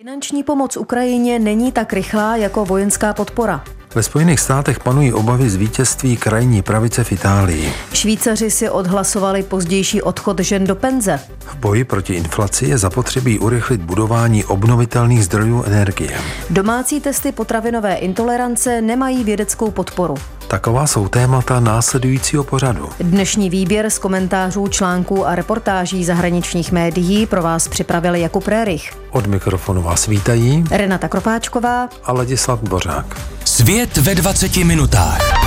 Finanční pomoc Ukrajině není tak rychlá jako vojenská podpora. Ve Spojených státech panují obavy z vítězství krajní pravice v Itálii. Švýcaři si odhlasovali pozdější odchod žen do penze. V boji proti inflaci je zapotřebí urychlit budování obnovitelných zdrojů energie. Domácí testy potravinové intolerance nemají vědeckou podporu. Taková jsou témata následujícího pořadu. Dnešní výběr z komentářů, článků a reportáží zahraničních médií pro vás připravili Jakub Rérich. Od mikrofonu vás vítají Renata Kropáčková a Ladislav Bořák. Svět ve 20 minutách.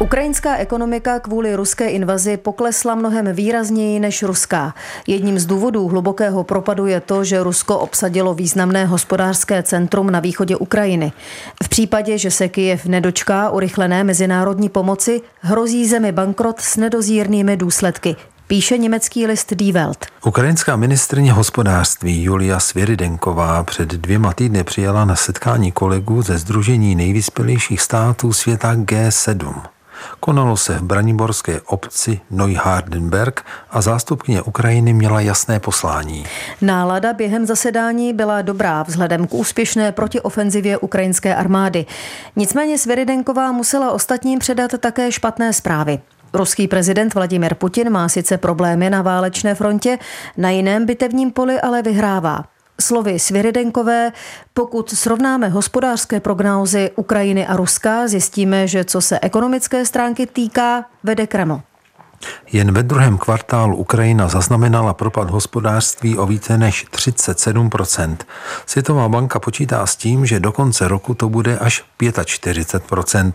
Ukrajinská ekonomika kvůli ruské invazi poklesla mnohem výrazněji než ruská. Jedním z důvodů hlubokého propadu je to, že Rusko obsadilo významné hospodářské centrum na východě Ukrajiny. V případě, že se Kyjev nedočká urychlené mezinárodní pomoci, hrozí zemi bankrot s nedozírnými důsledky, píše německý list Die Welt. Ukrajinská ministrně hospodářství Julia Svěrydenková před dvěma týdny přijela na setkání kolegů ze Združení nejvyspělejších států světa G7. Konalo se v braniborské obci Neuhardenberg a zástupkyně Ukrajiny měla jasné poslání. Nálada během zasedání byla dobrá vzhledem k úspěšné protiofenzivě ukrajinské armády. Nicméně Sviridenková musela ostatním předat také špatné zprávy. Ruský prezident Vladimir Putin má sice problémy na válečné frontě, na jiném bitevním poli ale vyhrává. Slovy Svěrydenkové, pokud srovnáme hospodářské prognózy Ukrajiny a Ruska, zjistíme, že co se ekonomické stránky týká, vede Kreml. Jen ve druhém kvartálu Ukrajina zaznamenala propad hospodářství o více než 37% Světová banka počítá s tím, že do konce roku to bude až 45%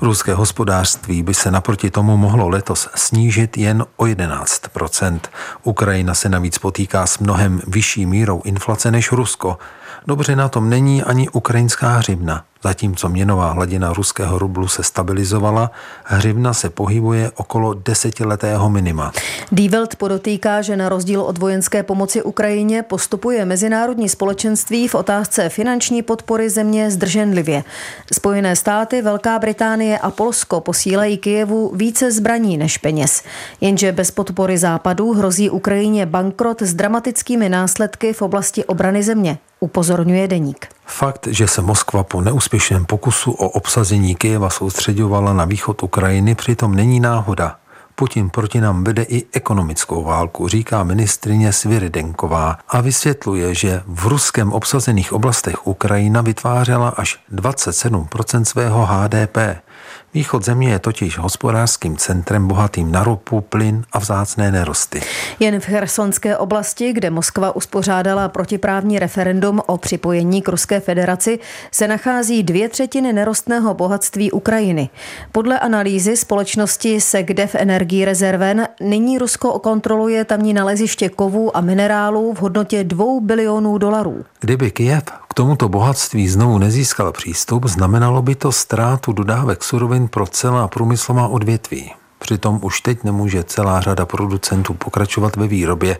Ruské hospodářství by se naproti tomu mohlo letos snížit jen o 11% Ukrajina se navíc potýká s mnohem vyšší mírou inflace než Rusko. Dobře na tom není ani ukrajinská hřivna. Zatímco měnová hladina ruského rublu se stabilizovala, hřivna se pohybuje okolo desetiletého minima. Die Welt podotýká, že na rozdíl od vojenské pomoci Ukrajině postupuje mezinárodní společenství v otázce finanční podpory země zdrženlivě. Spojené státy, Velká Británie a Polsko posílají Kijevu více zbraní než peněz. Jenže bez podpory západu hrozí Ukrajině bankrot s dramatickými následky v oblasti obrany země, upozorňuje deník. Fakt, že se Moskva po neúspěšném pokusu o obsazení Kyjeva soustředovala na východ Ukrajiny, přitom není náhoda. Putin proti nám vede i ekonomickou válku, říká ministrině Svěrydenková a vysvětluje, že v ruském obsazených oblastech Ukrajina vytvářela až 27% svého HDP. Východ země je totiž hospodářským centrem bohatým na ropu, plyn a vzácné nerosty. Jen v Chersonské oblasti, kde Moskva uspořádala protiprávní referendum o připojení k Ruské federaci, se nachází dvě třetiny nerostného bohatství Ukrajiny. Podle analýzy společnosti Segdev Energy Rezerven nyní Rusko kontroluje tamní naleziště kovů a minerálů v hodnotě 2 bilionů dolarů. Kdyby Kiev k tomuto bohatství znovu nezískal přístup, znamenalo by to ztrátu dodávek surovin pro celá průmyslová odvětví. Přitom už teď nemůže celá řada producentů pokračovat ve výrobě.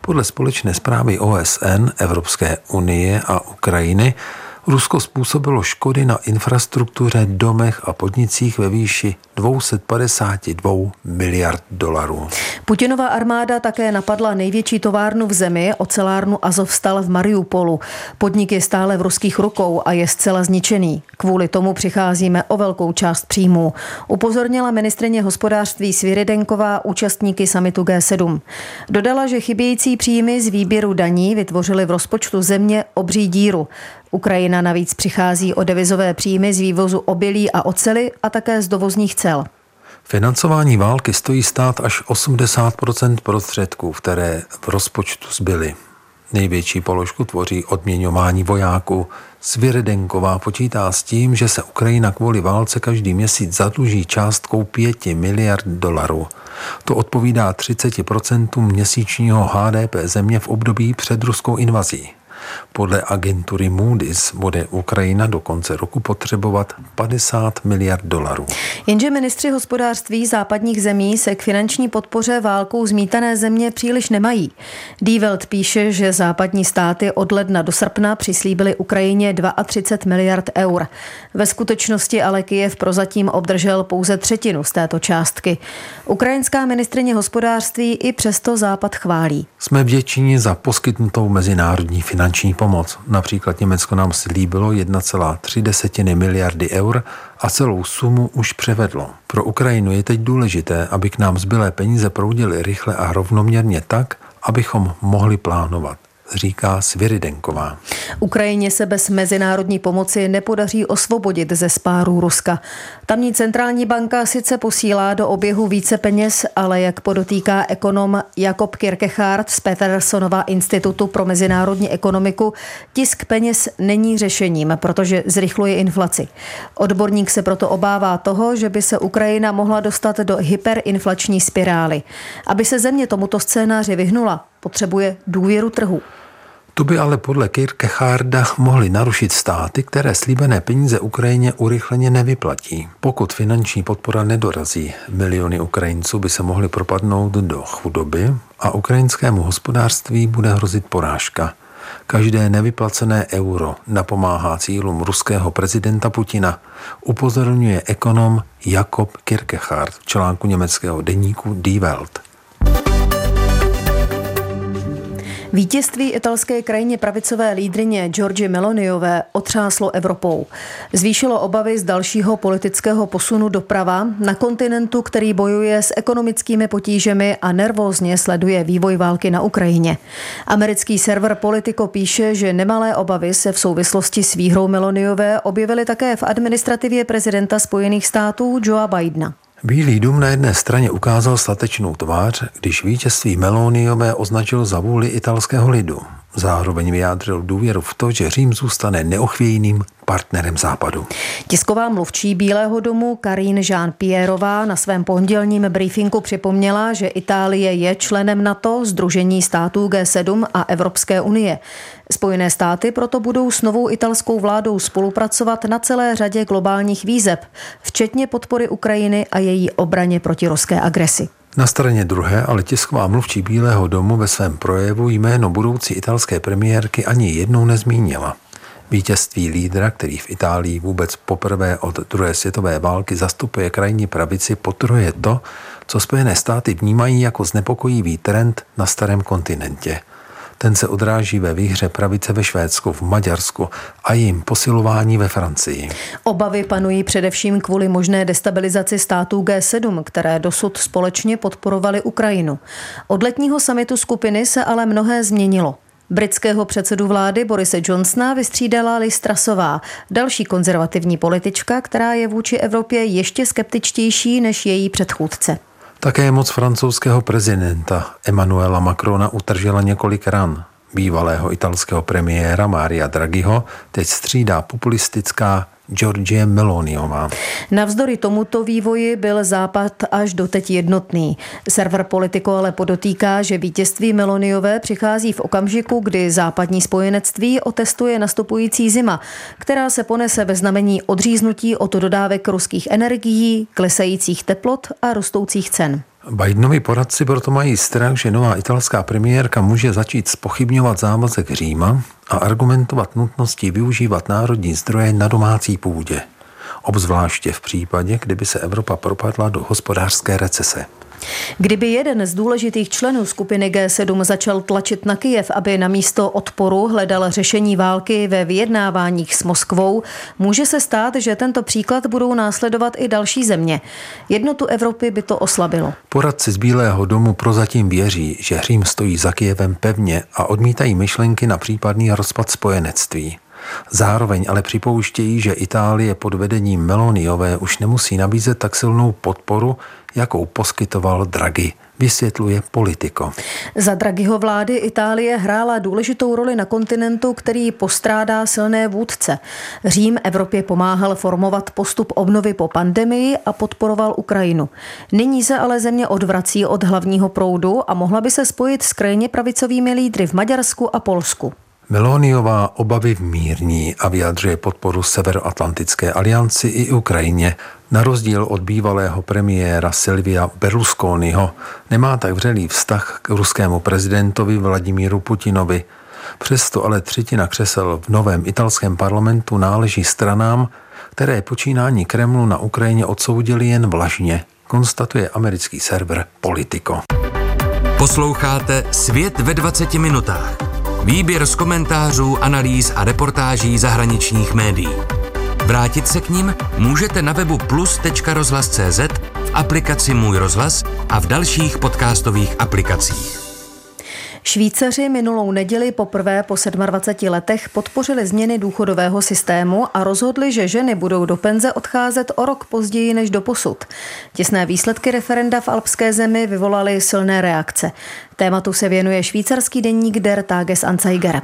Podle společné zprávy OSN, Evropské unie a Ukrajiny Rusko způsobilo škody na infrastruktuře, domech a podnicích ve výši 252 miliard dolarů. Putinová armáda také napadla největší továrnu v zemi, ocelárnu Azovstal v Mariupolu. Podnik je stále v ruských rukou a je zcela zničený. Kvůli tomu přicházíme o velkou část příjmů. Upozornila ministrině hospodářství Svěrydenková účastníky samitu G7. Dodala, že chybějící příjmy z výběru daní vytvořily v rozpočtu země obří díru. Ukrajina navíc přichází o devizové příjmy z vývozu obilí a ocely a také z dovozních cel. Financování války stojí stát až 80% prostředků, které v rozpočtu zbyly. Největší položku tvoří odměňování vojáků. Svěredenková počítá s tím, že se Ukrajina kvůli válce každý měsíc zadluží částkou 5 miliard dolarů. To odpovídá 30% měsíčního HDP země v období před ruskou invazí. Podle agentury Moody's bude Ukrajina do konce roku potřebovat 50 miliard dolarů. Jenže ministři hospodářství západních zemí se k finanční podpoře válkou zmítané země příliš nemají. Die Welt píše, že západní státy od ledna do srpna přislíbili Ukrajině 32 miliard eur. Ve skutečnosti ale Kijev prozatím obdržel pouze třetinu z této částky. Ukrajinská ministrině hospodářství i přesto Západ chválí. Jsme vděční za poskytnutou mezinárodní finanční pomoc. Například Německo nám slíbilo 1,3 miliardy eur a celou sumu už převedlo. Pro Ukrajinu je teď důležité, aby k nám zbylé peníze proudily rychle a rovnoměrně tak, abychom mohli plánovat říká Sviridenková. Ukrajině se bez mezinárodní pomoci nepodaří osvobodit ze spáru Ruska. Tamní centrální banka sice posílá do oběhu více peněz, ale jak podotýká ekonom Jakob Kierkegaard z Petersonova institutu pro mezinárodní ekonomiku, tisk peněz není řešením, protože zrychluje inflaci. Odborník se proto obává toho, že by se Ukrajina mohla dostat do hyperinflační spirály. Aby se země tomuto scénáři vyhnula, potřebuje důvěru trhu. To by ale podle Kierkegaarda mohly narušit státy, které slíbené peníze Ukrajině urychleně nevyplatí. Pokud finanční podpora nedorazí, miliony Ukrajinců by se mohly propadnout do chudoby a ukrajinskému hospodářství bude hrozit porážka. Každé nevyplacené euro napomáhá cílům ruského prezidenta Putina, upozorňuje ekonom Jakob Kierkegaard v článku německého deníku Die Welt. Vítězství italské krajině pravicové lídrině Georgi Meloniové otřáslo Evropou. Zvýšilo obavy z dalšího politického posunu doprava na kontinentu, který bojuje s ekonomickými potížemi a nervózně sleduje vývoj války na Ukrajině. Americký server Politico píše, že nemalé obavy se v souvislosti s výhrou Meloniové objevily také v administrativě prezidenta Spojených států Joea Bidena. Bílý dům na jedné straně ukázal statečnou tvář, když vítězství Meloniové označil za vůli italského lidu. Zároveň vyjádřil důvěru v to, že Řím zůstane neochvějným partnerem západu. Tisková mluvčí Bílého domu Karin Jean-Pierrová na svém pondělním briefingu připomněla, že Itálie je členem NATO, Združení států G7 a Evropské unie. Spojené státy proto budou s novou italskou vládou spolupracovat na celé řadě globálních výzeb, včetně podpory Ukrajiny a její obraně proti ruské agresi. Na straně druhé ale tisková mluvčí Bílého domu ve svém projevu jméno budoucí italské premiérky ani jednou nezmínila. Vítězství lídra, který v Itálii vůbec poprvé od druhé světové války zastupuje krajní pravici, potrhuje to, co Spojené státy vnímají jako znepokojivý trend na starém kontinentě. Ten se odráží ve výhře pravice ve Švédsku, v Maďarsku a jejím posilování ve Francii. Obavy panují především kvůli možné destabilizaci států G7, které dosud společně podporovaly Ukrajinu. Od letního samitu skupiny se ale mnohé změnilo. Britského předsedu vlády Borise Johnsona vystřídala Liz Trasová, další konzervativní politička, která je vůči Evropě ještě skeptičtější než její předchůdce. Také moc francouzského prezidenta Emmanuela Macrona utržela několik ran. Bývalého italského premiéra Mária Draghiho teď střídá populistická Georgie Meloniová. Navzdory tomuto vývoji byl Západ až doteď jednotný. Server Politico ale podotýká, že vítězství Meloniové přichází v okamžiku, kdy západní spojenectví otestuje nastupující zima, která se ponese ve znamení odříznutí od dodávek ruských energií, klesajících teplot a rostoucích cen. Bidenovi poradci proto mají strach, že nová italská premiérka může začít spochybňovat závazek Říma a argumentovat nutností využívat národní zdroje na domácí půdě. Obzvláště v případě, kdyby se Evropa propadla do hospodářské recese. Kdyby jeden z důležitých členů skupiny G7 začal tlačit na Kijev, aby na místo odporu hledal řešení války ve vyjednáváních s Moskvou, může se stát, že tento příklad budou následovat i další země. Jednotu Evropy by to oslabilo. Poradci z Bílého domu prozatím věří, že Řím stojí za Kijevem pevně a odmítají myšlenky na případný rozpad spojenectví. Zároveň ale připouštějí, že Itálie pod vedením Meloniové už nemusí nabízet tak silnou podporu, jakou poskytoval Draghi, vysvětluje politiko. Za Draghiho vlády Itálie hrála důležitou roli na kontinentu, který postrádá silné vůdce. Řím Evropě pomáhal formovat postup obnovy po pandemii a podporoval Ukrajinu. Nyní se ale země odvrací od hlavního proudu a mohla by se spojit s krajně pravicovými lídry v Maďarsku a Polsku. Meloniová obavy vmírní a vyjadřuje podporu Severoatlantické alianci i Ukrajině. Na rozdíl od bývalého premiéra Silvia Berlusconiho nemá tak vřelý vztah k ruskému prezidentovi Vladimíru Putinovi. Přesto ale třetina křesel v novém italském parlamentu náleží stranám, které počínání Kremlu na Ukrajině odsoudili jen vlažně, konstatuje americký server Politico. Posloucháte Svět ve 20 minutách. Výběr z komentářů, analýz a reportáží zahraničních médií. Vrátit se k ním můžete na webu plus.rozhlas.cz, v aplikaci Můj rozhlas a v dalších podcastových aplikacích. Švýcaři minulou neděli poprvé po 27 letech podpořili změny důchodového systému a rozhodli, že ženy budou do penze odcházet o rok později než do posud. Těsné výsledky referenda v alpské zemi vyvolaly silné reakce. Tématu se věnuje švýcarský denník Der Tagesanzeiger.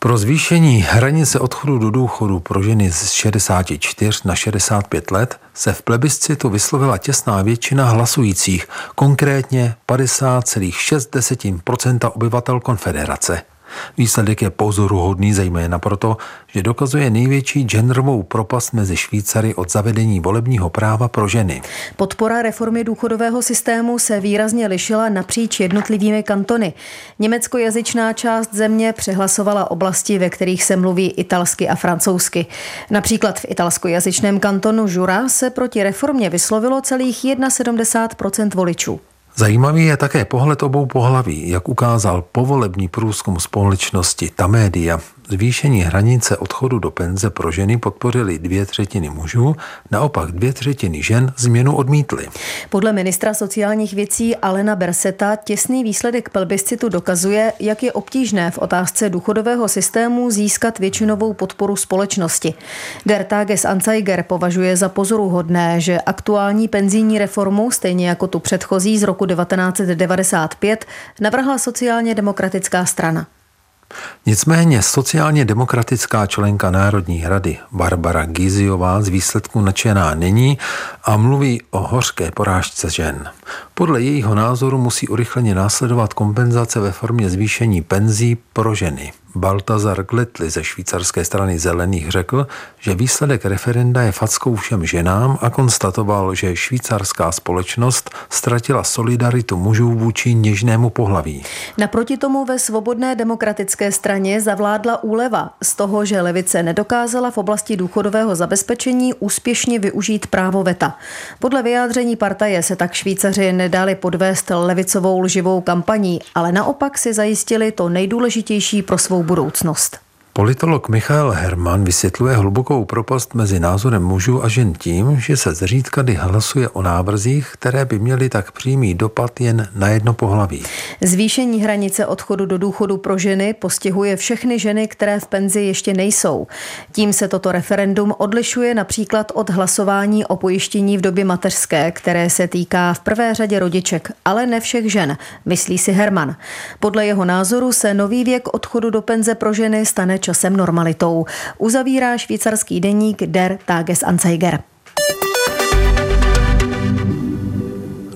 Pro zvýšení hranice odchodu do důchodu pro ženy z 64 na 65 let se v plebiscitu vyslovila těsná většina hlasujících, konkrétně 50,6% obyvatel konfederace. Výsledek je pozoruhodný zejména proto, že dokazuje největší genderovou propast mezi Švýcary od zavedení volebního práva pro ženy. Podpora reformy důchodového systému se výrazně lišila napříč jednotlivými kantony. Německojazyčná část země přehlasovala oblasti, ve kterých se mluví italsky a francouzsky. Například v italskojazyčném kantonu Jura se proti reformě vyslovilo celých 71 voličů. Zajímavý je také pohled obou pohlaví, jak ukázal povolební průzkum společnosti Tamedia. Zvýšení hranice odchodu do penze pro ženy podpořili dvě třetiny mužů, naopak dvě třetiny žen změnu odmítly. Podle ministra sociálních věcí Alena Berseta těsný výsledek plebiscitu dokazuje, jak je obtížné v otázce důchodového systému získat většinovou podporu společnosti. Der Tages Anzeiger považuje za pozoruhodné, že aktuální penzijní reformu, stejně jako tu předchozí z roku 1995, navrhla sociálně demokratická strana. Nicméně sociálně demokratická členka Národní rady Barbara Giziová z výsledku nadšená není a mluví o hořké porážce žen. Podle jejího názoru musí urychleně následovat kompenzace ve formě zvýšení penzí pro ženy. Baltazar Gletli ze švýcarské strany zelených řekl, že výsledek referenda je fackou všem ženám a konstatoval, že švýcarská společnost ztratila solidaritu mužů vůči něžnému pohlaví. Naproti tomu ve svobodné demokratické straně zavládla úleva z toho, že levice nedokázala v oblasti důchodového zabezpečení úspěšně využít právo veta. Podle vyjádření partaje se tak Švýcaři nedali podvést levicovou lživou kampaní, ale naopak si zajistili to nejdůležitější pro svou budoucnost. Politolog Michal Herman vysvětluje hlubokou propast mezi názorem mužů a žen tím, že se zřídka kdy hlasuje o návrzích, které by měly tak přímý dopad jen na jedno pohlaví. Zvýšení hranice odchodu do důchodu pro ženy postihuje všechny ženy, které v penzi ještě nejsou. Tím se toto referendum odlišuje například od hlasování o pojištění v době mateřské, které se týká v prvé řadě rodiček, ale ne všech žen, myslí si Herman. Podle jeho názoru se nový věk odchodu do penze pro ženy stane časem normalitou. Uzavírá švýcarský deník Der Tagesanzeiger.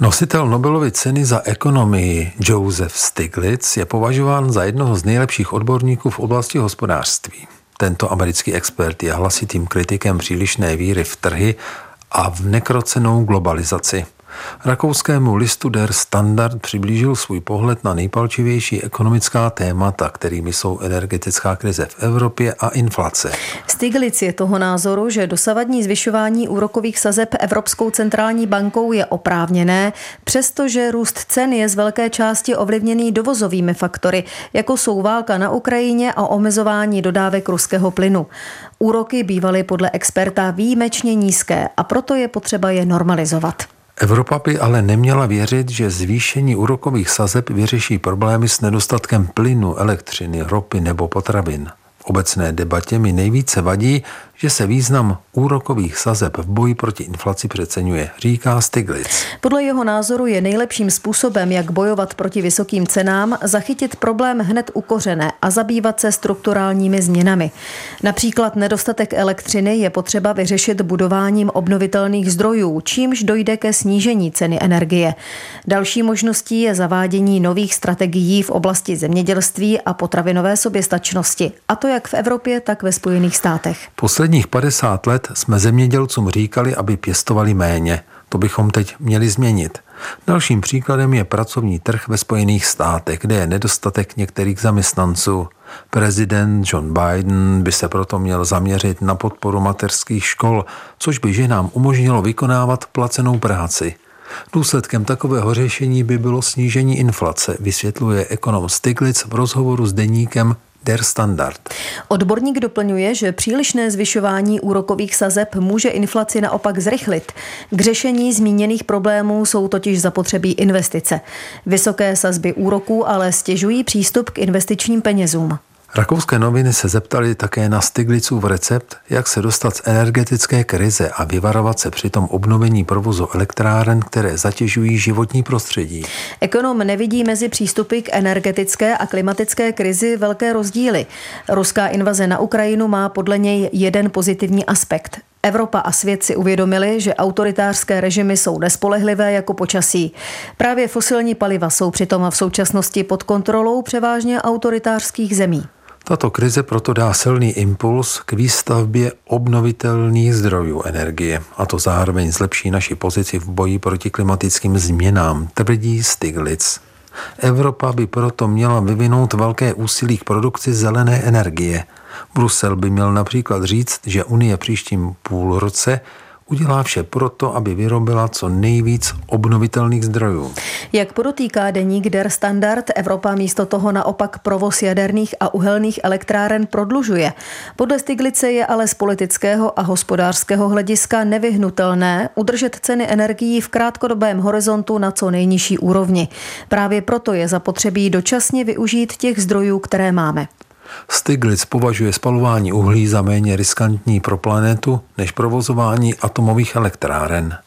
Nositel Nobelovy ceny za ekonomii Joseph Stiglitz je považován za jednoho z nejlepších odborníků v oblasti hospodářství. Tento americký expert je hlasitým kritikem přílišné víry v trhy a v nekrocenou globalizaci. Rakouskému listu Der Standard přiblížil svůj pohled na nejpalčivější ekonomická témata, kterými jsou energetická krize v Evropě a inflace. Stiglitz je toho názoru, že dosavadní zvyšování úrokových sazeb Evropskou centrální bankou je oprávněné, přestože růst cen je z velké části ovlivněný dovozovými faktory, jako jsou válka na Ukrajině a omezování dodávek ruského plynu. Úroky bývaly podle experta výjimečně nízké a proto je potřeba je normalizovat. Evropa by ale neměla věřit, že zvýšení úrokových sazeb vyřeší problémy s nedostatkem plynu, elektřiny, ropy nebo potravin. V obecné debatě mi nejvíce vadí, že se význam úrokových sazeb v boji proti inflaci přeceňuje, říká Stiglitz. Podle jeho názoru je nejlepším způsobem, jak bojovat proti vysokým cenám, zachytit problém hned u kořene a zabývat se strukturálními změnami. Například nedostatek elektřiny je potřeba vyřešit budováním obnovitelných zdrojů, čímž dojde ke snížení ceny energie. Další možností je zavádění nových strategií v oblasti zemědělství a potravinové soběstačnosti, a to jak v Evropě, tak ve Spojených státech. Posledních 50 let jsme zemědělcům říkali, aby pěstovali méně. To bychom teď měli změnit. Dalším příkladem je pracovní trh ve Spojených státech, kde je nedostatek některých zaměstnanců. Prezident John Biden by se proto měl zaměřit na podporu mateřských škol, což by ženám umožnilo vykonávat placenou práci. Důsledkem takového řešení by bylo snížení inflace, vysvětluje ekonom Stiglitz v rozhovoru s deníkem Der Standard. Odborník doplňuje, že přílišné zvyšování úrokových sazeb může inflaci naopak zrychlit. K řešení zmíněných problémů jsou totiž zapotřebí investice. Vysoké sazby úroků ale stěžují přístup k investičním penězům. Rakouské noviny se zeptali také na Stiglicův recept, jak se dostat z energetické krize a vyvarovat se přitom obnovení provozu elektráren, které zatěžují životní prostředí. Ekonom nevidí mezi přístupy k energetické a klimatické krizi velké rozdíly. Ruská invaze na Ukrajinu má podle něj jeden pozitivní aspekt. Evropa a svět si uvědomili, že autoritářské režimy jsou nespolehlivé jako počasí. Právě fosilní paliva jsou přitom v současnosti pod kontrolou převážně autoritářských zemí. Tato krize proto dá silný impuls k výstavbě obnovitelných zdrojů energie a to zároveň zlepší naši pozici v boji proti klimatickým změnám, tvrdí Stiglitz. Evropa by proto měla vyvinout velké úsilí k produkci zelené energie. Brusel by měl například říct, že Unie příštím půlroce udělá vše proto, aby vyrobila co nejvíc obnovitelných zdrojů. Jak podotýká deník Der Standard, Evropa místo toho naopak provoz jaderných a uhelných elektráren prodlužuje. Podle Stiglice je ale z politického a hospodářského hlediska nevyhnutelné udržet ceny energií v krátkodobém horizontu na co nejnižší úrovni. Právě proto je zapotřebí dočasně využít těch zdrojů, které máme. Stiglitz považuje spalování uhlí za méně riskantní pro planetu než provozování atomových elektráren.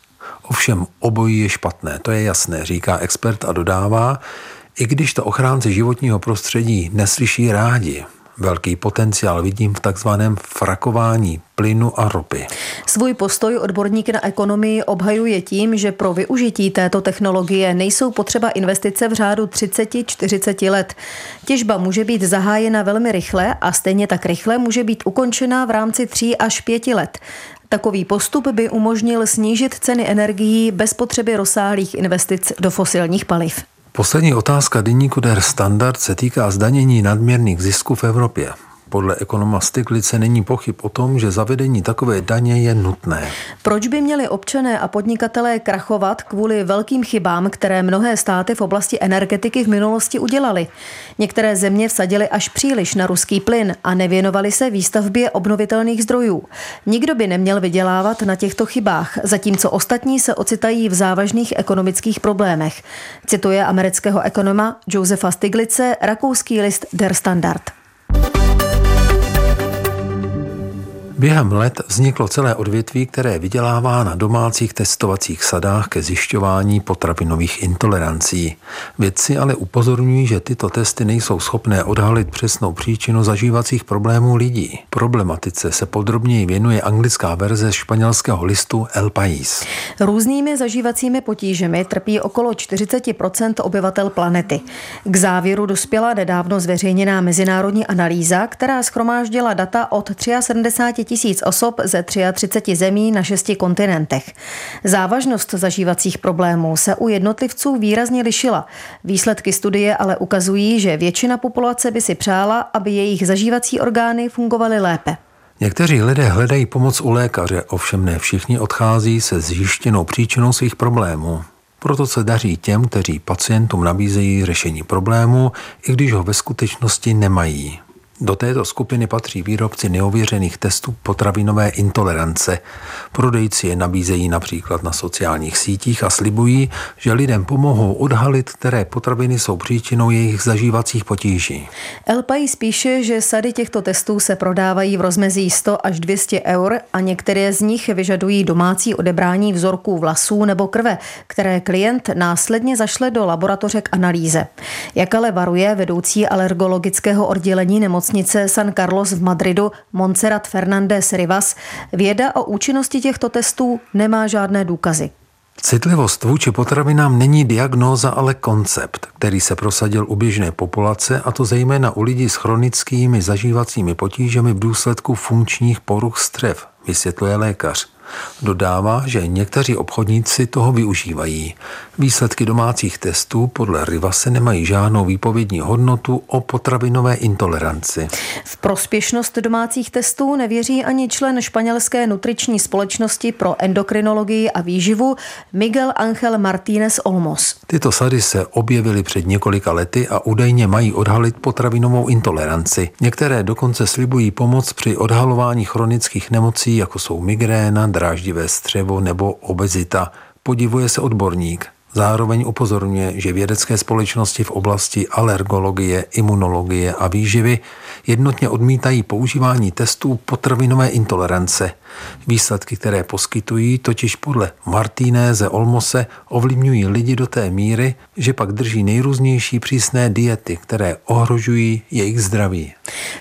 Ovšem obojí je špatné, to je jasné, říká expert a dodává, i když to ochránci životního prostředí neslyší rádi, Velký potenciál vidím v takzvaném frakování plynu a ropy. Svůj postoj odborník na ekonomii obhajuje tím, že pro využití této technologie nejsou potřeba investice v řádu 30-40 let. Těžba může být zahájena velmi rychle a stejně tak rychle může být ukončena v rámci 3 až 5 let. Takový postup by umožnil snížit ceny energií bez potřeby rozsáhlých investic do fosilních paliv. Poslední otázka deníku Der Standard se týká zdanění nadměrných zisků v Evropě. Podle ekonoma Stiglice není pochyb o tom, že zavedení takové daně je nutné. Proč by měli občané a podnikatelé krachovat kvůli velkým chybám, které mnohé státy v oblasti energetiky v minulosti udělali? Některé země vsadily až příliš na ruský plyn a nevěnovali se výstavbě obnovitelných zdrojů. Nikdo by neměl vydělávat na těchto chybách, zatímco ostatní se ocitají v závažných ekonomických problémech. Cituje amerického ekonoma Josefa Stiglice rakouský list Der Standard. Během let vzniklo celé odvětví, které vydělává na domácích testovacích sadách ke zjišťování potravinových intolerancí. Vědci ale upozorňují, že tyto testy nejsou schopné odhalit přesnou příčinu zažívacích problémů lidí. Problematice se podrobněji věnuje anglická verze španělského listu El País. Různými zažívacími potížemi trpí okolo 40% obyvatel planety. K závěru dospěla nedávno zveřejněná mezinárodní analýza, která schromáždila data od 73 tisíc osob ze 33 zemí na šesti kontinentech. Závažnost zažívacích problémů se u jednotlivců výrazně lišila. Výsledky studie ale ukazují, že většina populace by si přála, aby jejich zažívací orgány fungovaly lépe. Někteří lidé hledají pomoc u lékaře, ovšem ne všichni odchází se zjištěnou příčinou svých problémů. Proto se daří těm, kteří pacientům nabízejí řešení problému, i když ho ve skutečnosti nemají. Do této skupiny patří výrobci neověřených testů potravinové intolerance. Prodejci je nabízejí například na sociálních sítích a slibují, že lidem pomohou odhalit, které potraviny jsou příčinou jejich zažívacích potíží. Elpaj spíše, že sady těchto testů se prodávají v rozmezí 100 až 200 eur a některé z nich vyžadují domácí odebrání vzorků vlasů nebo krve, které klient následně zašle do laboratoře k analýze. Jak ale varuje vedoucí alergologického oddělení nemocnice San Carlos v Madridu Montserrat Fernández Rivas, věda o účinnosti těchto testů nemá žádné důkazy. Citlivost vůči potravinám není diagnóza, ale koncept, který se prosadil u běžné populace, a to zejména u lidí s chronickými zažívacími potížemi v důsledku funkčních poruch střev, vysvětluje lékař. Dodává, že někteří obchodníci toho využívají. Výsledky domácích testů podle Rivase nemají žádnou výpovědní hodnotu o potravinové intoleranci. V prospěšnost domácích testů nevěří ani člen španělské nutriční společnosti pro endokrinologii a výživu Miguel Ángel Martínez Olmos. Tyto sady se objevily před několika lety a údajně mají odhalit potravinovou intoleranci. Některé dokonce slibují pomoc při odhalování chronických nemocí, jako jsou migréna, dráždivé střevo nebo obezita, podivuje se odborník. Zároveň upozorňuje, že vědecké společnosti v oblasti alergologie, imunologie a výživy jednotně odmítají používání testů potravinové intolerance. Výsledky, které poskytují, totiž podle Martínéze Olmose ovlivňují lidi do té míry, že pak drží nejrůznější přísné diety, které ohrožují jejich zdraví.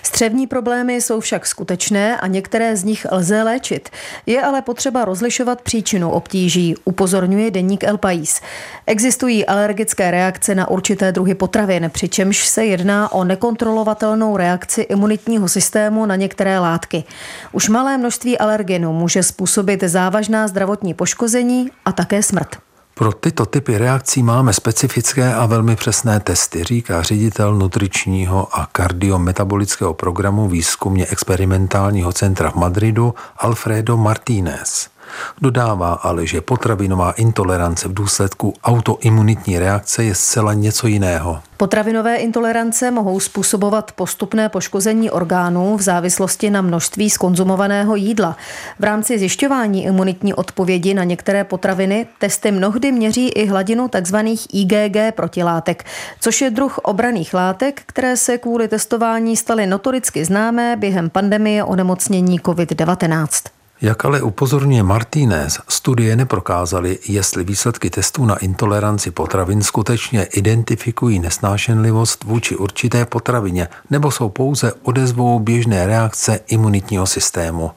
Střevní problémy jsou však skutečné a některé z nich lze léčit. Je ale potřeba rozlišovat příčinu obtíží, upozorňuje deník El País. Existují alergické reakce na určité druhy potravin, přičemž se jedná o nekontrolovatelnou reakci imunitního systému na některé látky. Už malé množství alergenů může způsobit závažná zdravotní poškození a také smrt. Pro tyto typy reakcí máme specifické a velmi přesné testy, říká ředitel nutričního a kardiometabolického programu výzkumně experimentálního centra v Madridu Alfredo Martínez. Dodává ale, že potravinová intolerance v důsledku autoimunitní reakce je zcela něco jiného. Potravinové intolerance mohou způsobovat postupné poškození orgánů v závislosti na množství skonzumovaného jídla. V rámci zjišťování imunitní odpovědi na některé potraviny testy mnohdy měří i hladinu tzv. IgG protilátek, což je druh obraných látek, které se kvůli testování staly notoricky známé během pandemie onemocnění COVID-19. Jak ale upozorňuje Martínez, studie neprokázaly, jestli výsledky testů na intoleranci potravin skutečně identifikují nesnášenlivost vůči určité potravině nebo jsou pouze odezvou běžné reakce imunitního systému.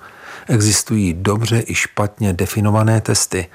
Existují dobře i špatně definované testy,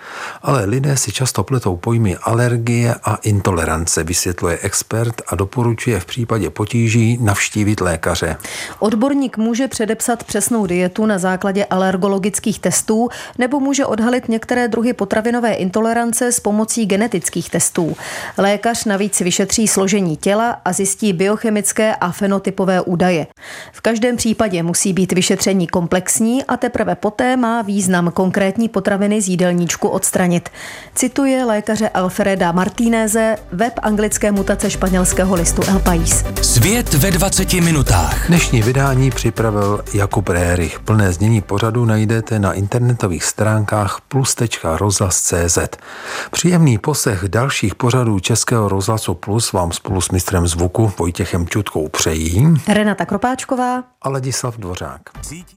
ale lidé si často pletou pojmy alergie a intolerance, vysvětluje expert a doporučuje v případě potíží navštívit lékaře. Odborník může předepsat přesnou dietu na základě alergologických testů nebo může odhalit některé druhy potravinové intolerance s pomocí genetických testů. Lékař navíc vyšetří složení těla a zjistí biochemické a fenotypové údaje. V každém případě musí být vyšetření komplexní a teprve Teprve poté má význam konkrétní potraviny z jídelníčku odstranit. Cituje lékaře Alfreda Martínéze, web anglické mutace španělského listu El País. Svět ve 20 minutách. Dnešní vydání připravil Jakub Rérich. Plné znění pořadu najdete na internetových stránkách plus.rozhlas.cz. Příjemný posech dalších pořadů Českého rozhlasu Plus vám spolu s mistrem zvuku Vojtěchem Čutkou přejí Renata Kropáčková a Ladislav Dvořák.